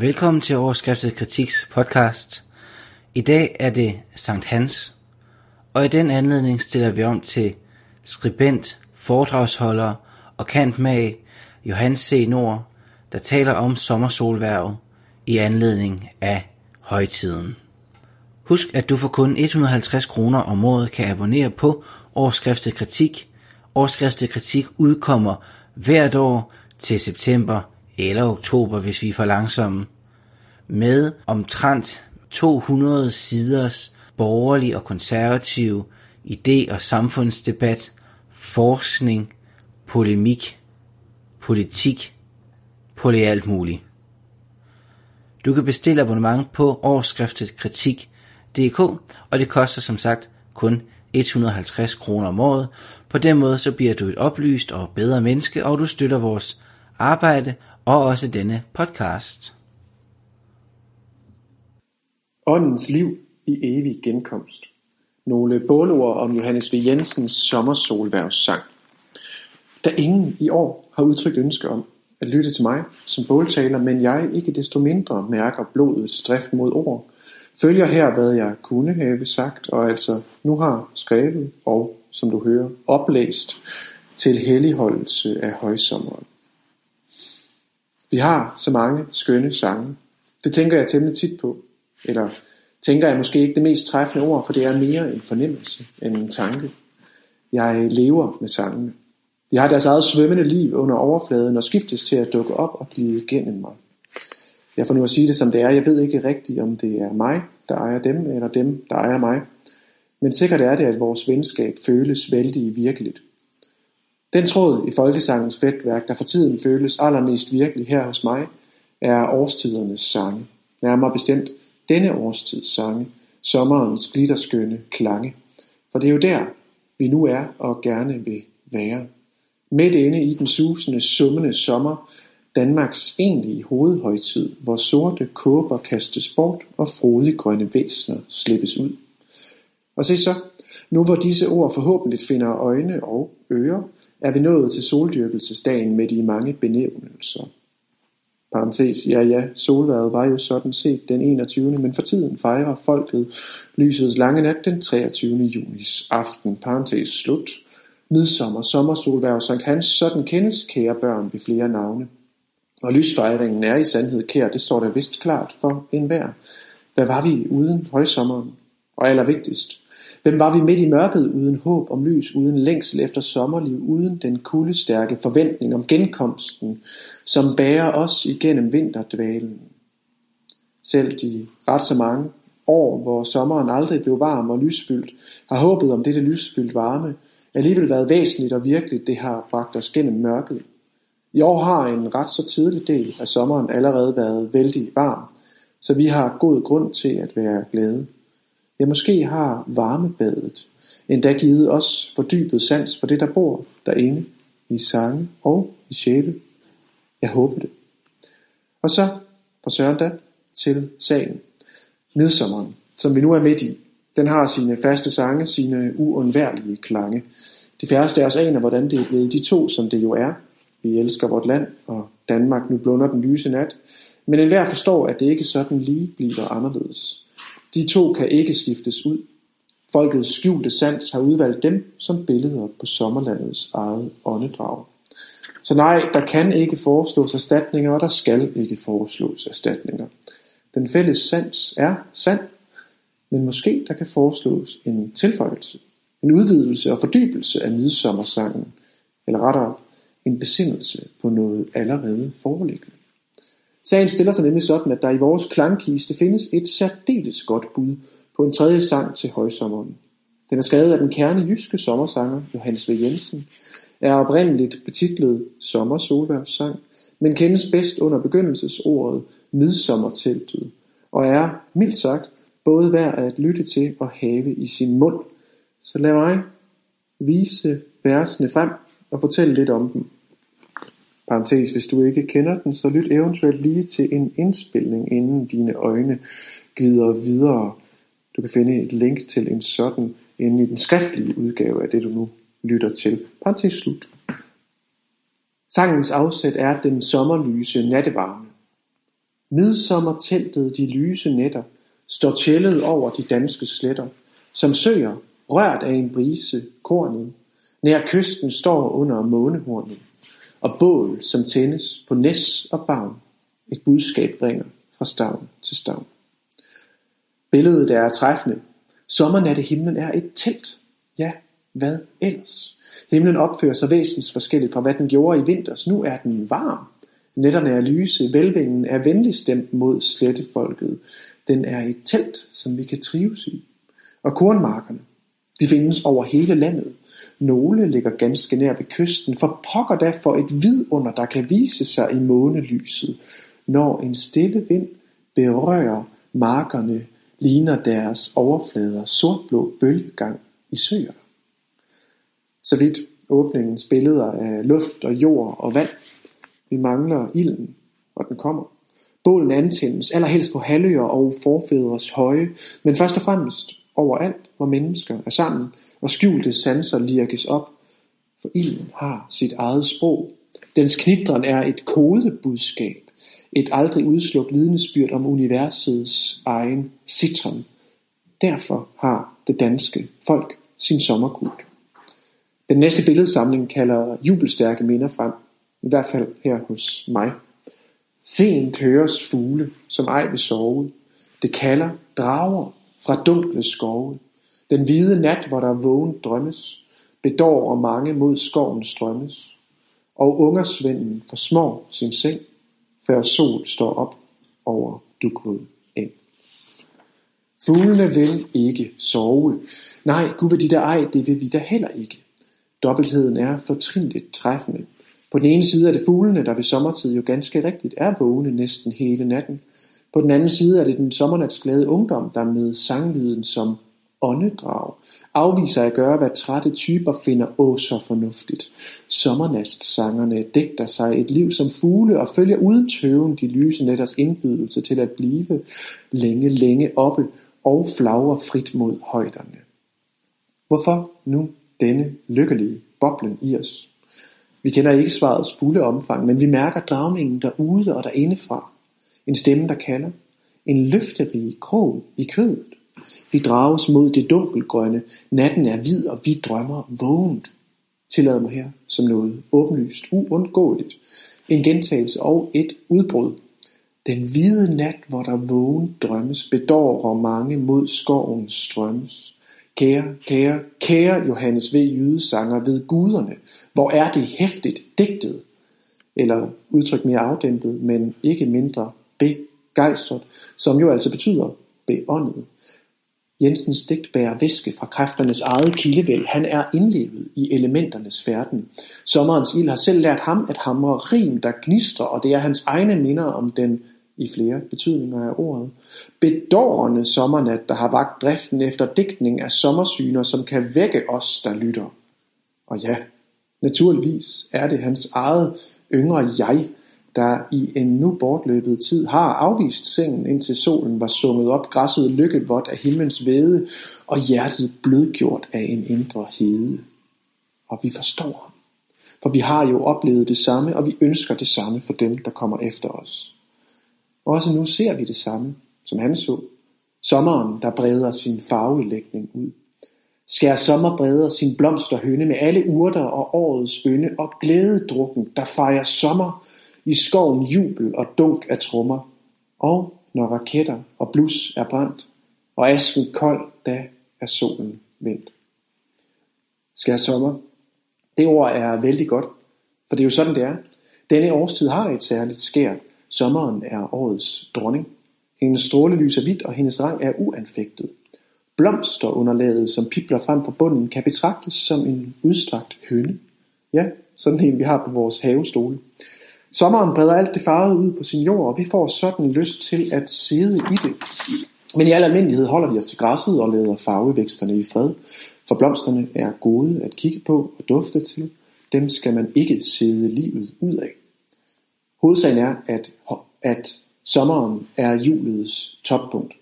Velkommen til Overskriftet Kritiks podcast. I dag er det Sankt Hans, og i den anledning stiller vi om til skribent, foredragsholder og kantmag Johannes C. Nord, der taler om sommersolværv i anledning af højtiden. Husk, at du for kun 150 kroner om året kan abonnere på Overskriftet Kritik. Overskriftet Kritik udkommer hvert år til september eller oktober, hvis vi er for langsomme, med omtrent 200 siders borgerlig og konservativ idé- og samfundsdebat, forskning, polemik, politik, på det alt muligt. Du kan bestille abonnement på årskriftet kritik.dk, og det koster som sagt kun 150 kroner om året. På den måde så bliver du et oplyst og bedre menneske, og du støtter vores arbejde og også denne podcast. Åndens liv i evig genkomst. Nogle bålord om Johannes V. Jensens sommersolværvssang. Da ingen i år har udtrykt ønske om at lytte til mig som båltaler, men jeg ikke desto mindre mærker blodets drift mod ord, følger her, hvad jeg kunne have sagt, og altså nu har skrevet og, som du hører, oplæst til helligholdelse af højsommeren. Vi har så mange skønne sange. Det tænker jeg temmelig tit på. Eller tænker jeg måske ikke det mest træffende ord, for det er mere en fornemmelse end en tanke. Jeg lever med sangene. De har deres eget svømmende liv under overfladen og skiftes til at dukke op og glide gennem mig. Jeg får nu at sige det som det er. Jeg ved ikke rigtigt, om det er mig, der ejer dem, eller dem, der ejer mig. Men sikkert er det, at vores venskab føles vældig virkeligt. Den tråd i folkesangens fletværk, der for tiden føles allermest virkelig her hos mig, er årstidernes sange. Nærmere bestemt denne årstids sange, sommerens glitterskønne klange. For det er jo der, vi nu er og gerne vil være. Midt inde i den susende, summende sommer, Danmarks egentlige hovedhøjtid, hvor sorte kåber kastes bort og frodige grønne væsner slippes ud. Og se så, nu hvor disse ord forhåbentlig finder øjne og ører, er vi nået til soldyrkelsesdagen med de mange benævnelser. Parenthes, ja ja, solværet var jo sådan set den 21. Men for tiden fejrer folket lysets lange nat den 23. junis aften. Parenthes slut. Midsommer, sommersolværv, Sankt Hans, sådan kendes kære børn ved flere navne. Og lysfejringen er i sandhed kær, det står der vist klart for enhver. Hvad var vi uden højsommeren? Og allervigtigst, Hvem var vi midt i mørket uden håb om lys, uden længsel efter sommerliv, uden den kuldestærke forventning om genkomsten, som bærer os igennem vinterdvalen? Selv de ret så mange år, hvor sommeren aldrig blev varm og lysfyldt, har håbet om dette lysfyldt varme, alligevel været væsentligt og virkeligt, det har bragt os gennem mørket. I år har en ret så tidlig del af sommeren allerede været vældig varm, så vi har god grund til at være glade. Ja, måske har varmebadet endda givet os fordybet sans for det, der bor derinde, i sange og i sjæle. Jeg håber det. Og så, for søren da, til sagen. Midsommeren, som vi nu er midt i, den har sine faste sange, sine uundværlige klange. De færreste af os aner, hvordan det er blevet de to, som det jo er. Vi elsker vort land, og Danmark nu blunder den lyse nat. Men enhver forstår, at det ikke sådan lige bliver anderledes. De to kan ikke skiftes ud. Folkets skjulte sans har udvalgt dem som billeder på sommerlandets eget åndedrag. Så nej, der kan ikke foreslås erstatninger, og der skal ikke foreslås erstatninger. Den fælles sans er sand, men måske der kan foreslås en tilføjelse, en udvidelse og fordybelse af midsommersangen, eller rettere en besindelse på noget allerede foreliggende. Sagen stiller sig nemlig sådan, at der i vores klangkiste findes et særdeles godt bud på en tredje sang til højsommeren. Den er skrevet af den kerne jyske sommersanger Johannes V. Jensen, er oprindeligt betitlet Sommersolværvssang, men kendes bedst under begyndelsesordet Midsommerteltet, og er, mildt sagt, både værd at lytte til og have i sin mund. Så lad mig vise versene frem og fortælle lidt om dem. Parentes, hvis du ikke kender den, så lyt eventuelt lige til en indspilning, inden dine øjne glider videre. Du kan finde et link til en sådan inde i den skriftlige udgave af det, du nu lytter til. Parentes slut. Sangens afsæt er den sommerlyse nattevarme. Midsommerteltet de lyse nætter står tjællet over de danske sletter, som søger, rørt af en brise, kornen, nær kysten står under månehornet, og bål, som tændes på næs og bavn, et budskab bringer fra stavn til stavn. Billedet er træffende. Sommernatte himlen er et telt. Ja, hvad ellers? Himlen opfører sig væsens forskelligt fra hvad den gjorde i vinters. Nu er den varm. Netterne er lyse, velvingen er venlig stemt mod slettefolket. Den er et telt, som vi kan trives i. Og kornmarkerne, de findes over hele landet. Nogle ligger ganske nær ved kysten, for pokker da for et vidunder, der kan vise sig i månelyset. Når en stille vind berører markerne, ligner deres overflader sortblå bølgegang i søer. Så vidt åbningens billeder af luft og jord og vand. Vi mangler ilden, og den kommer. Bålen antændes, allerhelst på halvøer og forfædres høje, men først og fremmest overalt, hvor mennesker er sammen, og skjulte sanser lirkes op, for ilden har sit eget sprog. Dens knitren er et kodebudskab, et aldrig udslukt vidnesbyrd om universets egen citron. Derfor har det danske folk sin sommerkult. Den næste billedsamling kalder jubelstærke minder frem, i hvert fald her hos mig. Sent høres fugle, som ej vil sove. Det kalder drager fra dunkle skove. Den hvide nat, hvor der vågen drømmes, bedår og mange mod skoven strømmes. Og ungersvenden forsmår sin seng, før sol står op over dugvåd eng. Fuglene vil ikke sove. Nej, Gud vil de der ej, det vil vi da heller ikke. Dobbeltheden er fortrinligt træffende. På den ene side er det fuglene, der ved sommertid jo ganske rigtigt er vågne næsten hele natten. På den anden side er det den sommernatsglade ungdom, der med sanglyden som åndedrag afviser at gøre, hvad trætte typer finder åh så fornuftigt. Sommernatssangerne dækter sig et liv som fugle og følger uden tøven de lyse netters indbydelse til at blive længe, længe oppe og flagrer frit mod højderne. Hvorfor nu denne lykkelige boblen i os? Vi kender ikke svarets fulde omfang, men vi mærker dragningen derude og derindefra. En stemme, der kalder. En løfterig krog i kødet. Vi drages mod det dunkelgrønne. Natten er hvid, og vi drømmer vågent. Tillad mig her som noget åbenlyst, uundgåeligt. En gentagelse og et udbrud. Den hvide nat, hvor der vågen drømmes, bedårer mange mod skovens strømmes. Kære, kære, kære Johannes V. Jydesanger ved guderne, hvor er det hæftigt digtet, eller udtryk mere afdæmpet, men ikke mindre begejstret, som jo altså betyder beåndet. Jensens digt bærer væske fra kræfternes eget kildevæld. Han er indlevet i elementernes færden. Sommerens ild har selv lært ham at hamre rim, der gnistrer, og det er hans egne minder om den i flere betydninger af ordet. Bedårende sommernat, der har vagt driften efter digtning af sommersyner, som kan vække os, der lytter. Og ja, naturligvis er det hans eget yngre jeg, der i en nu bortløbet tid har afvist sengen indtil solen var summet op, græsset lykkevådt af himlens væde, og hjertet blødgjort af en indre hede. Og vi forstår ham, for vi har jo oplevet det samme, og vi ønsker det samme for dem, der kommer efter os. Også nu ser vi det samme, som han så. Sommeren, der breder sin farvelægning ud. Skær sommer breder sin blomsterhønne med alle urter og årets ynde og glædedrukken, der fejrer sommer i skoven jubel og dunk af trommer. Og når raketter og blus er brændt, og asken kold, da er solen vendt. Skal sommer. Det ord er vældig godt, for det er jo sådan det er. Denne årstid har et særligt skær, Sommeren er årets dronning. Hendes strålelys er hvidt, og hendes rang er uanfægtet. Blomsterunderlaget, som pipler frem fra bunden, kan betragtes som en udstrakt høne. Ja, sådan en vi har på vores havestole. Sommeren breder alt det farvede ud på sin jord, og vi får sådan lyst til at sidde i det. Men i al almindelighed holder vi os til græsset og lader farvevæksterne i fred, for blomsterne er gode at kigge på og dufte til. Dem skal man ikke sidde livet ud af. Hovedsagen er, at, at sommeren er julets toppunkt,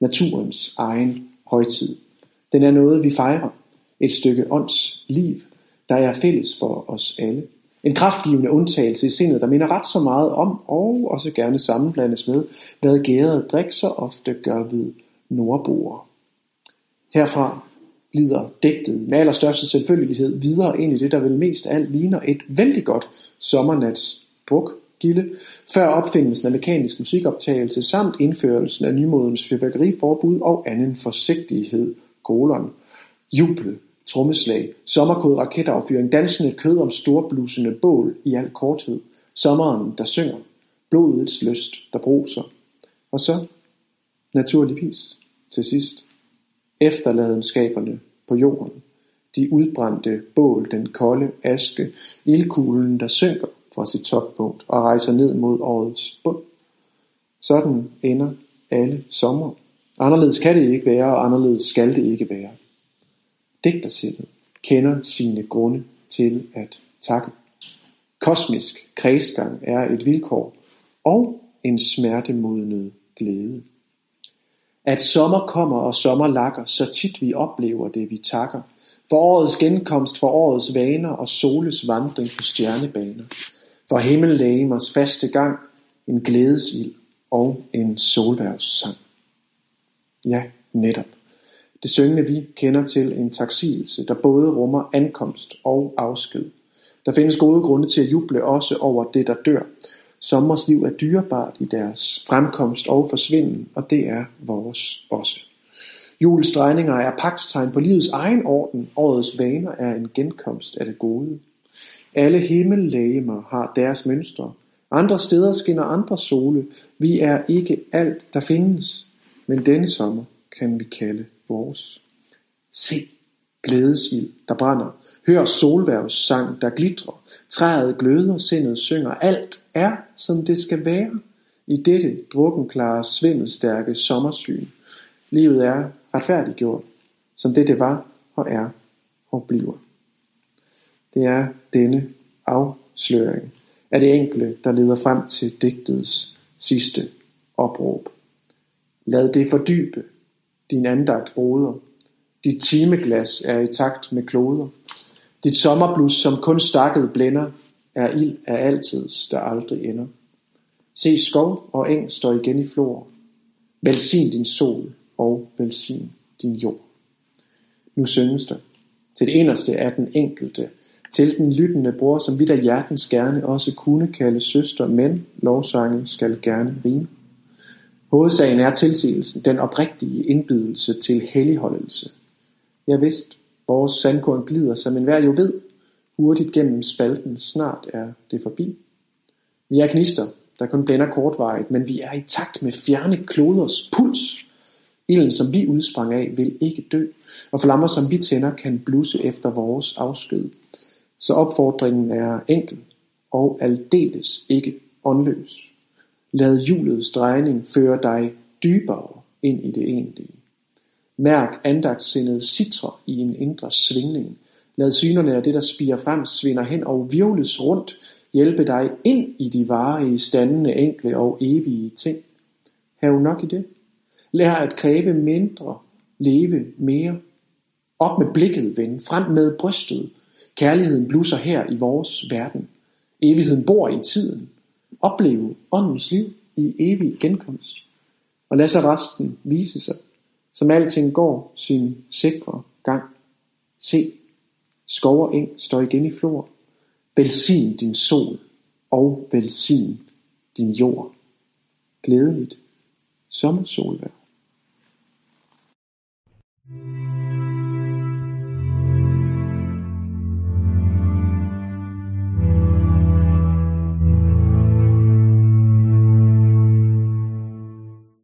naturens egen højtid. Den er noget, vi fejrer, et stykke ånds liv, der er fælles for os alle. En kraftgivende undtagelse i sindet, der minder ret så meget om, og også gerne sammenblandes med, hvad gærede drik så ofte gør ved nordboer. Herfra glider digtet med allerstørste selvfølgelighed videre ind i det, der vel mest af alt ligner et vældig godt sommernats drukgilde, før opfindelsen af mekanisk musikoptagelse samt indførelsen af nymodens fyrværkeriforbud og anden forsigtighed, kolon, jubel, trommeslag, sommerkod raketaffyring, dansende kød om storblusende bål i al korthed, sommeren, der synger, blodets lyst, der bruser. Og så, naturligvis, til sidst, efterladenskaberne på jorden, de udbrændte bål, den kolde aske, ildkuglen, der synker fra sit toppunkt og rejser ned mod årets bund. Sådan ender alle sommer. Anderledes kan det ikke være, og anderledes skal det ikke være. Digtersindet kender sine grunde til at takke. Kosmisk kredsgang er et vilkår og en smertemodnet glæde. At sommer kommer og sommer lakker, så tit vi oplever det, vi takker. For årets genkomst, for årets vaner og soles vandring på stjernebaner. For himmellægemers faste gang, en glædesild og en solværvssang. Ja, netop. Det syngende vi kender til en taksigelse, der både rummer ankomst og afsked. Der findes gode grunde til at juble også over det, der dør. Sommers liv er dyrebart i deres fremkomst og forsvinden, og det er vores også. Julens drejninger er pagtstegn på livets egen orden. Årets vaner er en genkomst af det gode. Alle himmellægemer har deres mønstre. Andre steder skinner andre sole. Vi er ikke alt, der findes. Men denne sommer kan vi kalde vores. Se glædesild, der brænder. Hør solværvs sang, der glitrer. Træet gløder, sindet synger. Alt er, som det skal være. I dette drukkenklare, svindelstærke sommersyn. Livet er retfærdiggjort, som det det var og er og bliver. Det er denne afsløring af det enkle, der leder frem til digtets sidste opråb. Lad det fordybe din andagt broder. Dit timeglas er i takt med kloder. Dit sommerblus, som kun stakket blænder, er ild af altid, der aldrig ender. Se skov og eng står igen i flor. Velsign din sol og velsign din jord. Nu synges der til det eneste af den enkelte, til den lyttende bror, som vi der hjertens gerne også kunne kalde søster, men lovsange skal gerne rime. Hovedsagen er tilsigelsen, den oprigtige indbydelse til helligholdelse. Jeg vidst, vores sandkorn glider, som enhver jo ved, hurtigt gennem spalten, snart er det forbi. Vi er knister, der kun blænder kortvarigt, men vi er i takt med fjerne kloders puls. Ilden, som vi udsprang af, vil ikke dø, og flammer, som vi tænder, kan blusse efter vores afsked. Så opfordringen er enkel og aldeles ikke åndløs. Lad julets drejning føre dig dybere ind i det egentlige. Mærk andagtsindet citre i en indre svingning. Lad synerne af det, der spiger frem, svinder hen og virvles rundt, hjælpe dig ind i de varige, standende, enkle og evige ting. Hav nok i det. Lær at kræve mindre, leve mere. Op med blikket, ven, frem med brystet. Kærligheden blusser her i vores verden. Evigheden bor i tiden opleve åndens liv i evig genkomst, og lad så resten vise sig, som alting går sin sikre gang. Se, skov og eng står igen i flor. Velsign din sol og velsign din jord. Glædeligt sommersolvær. thank you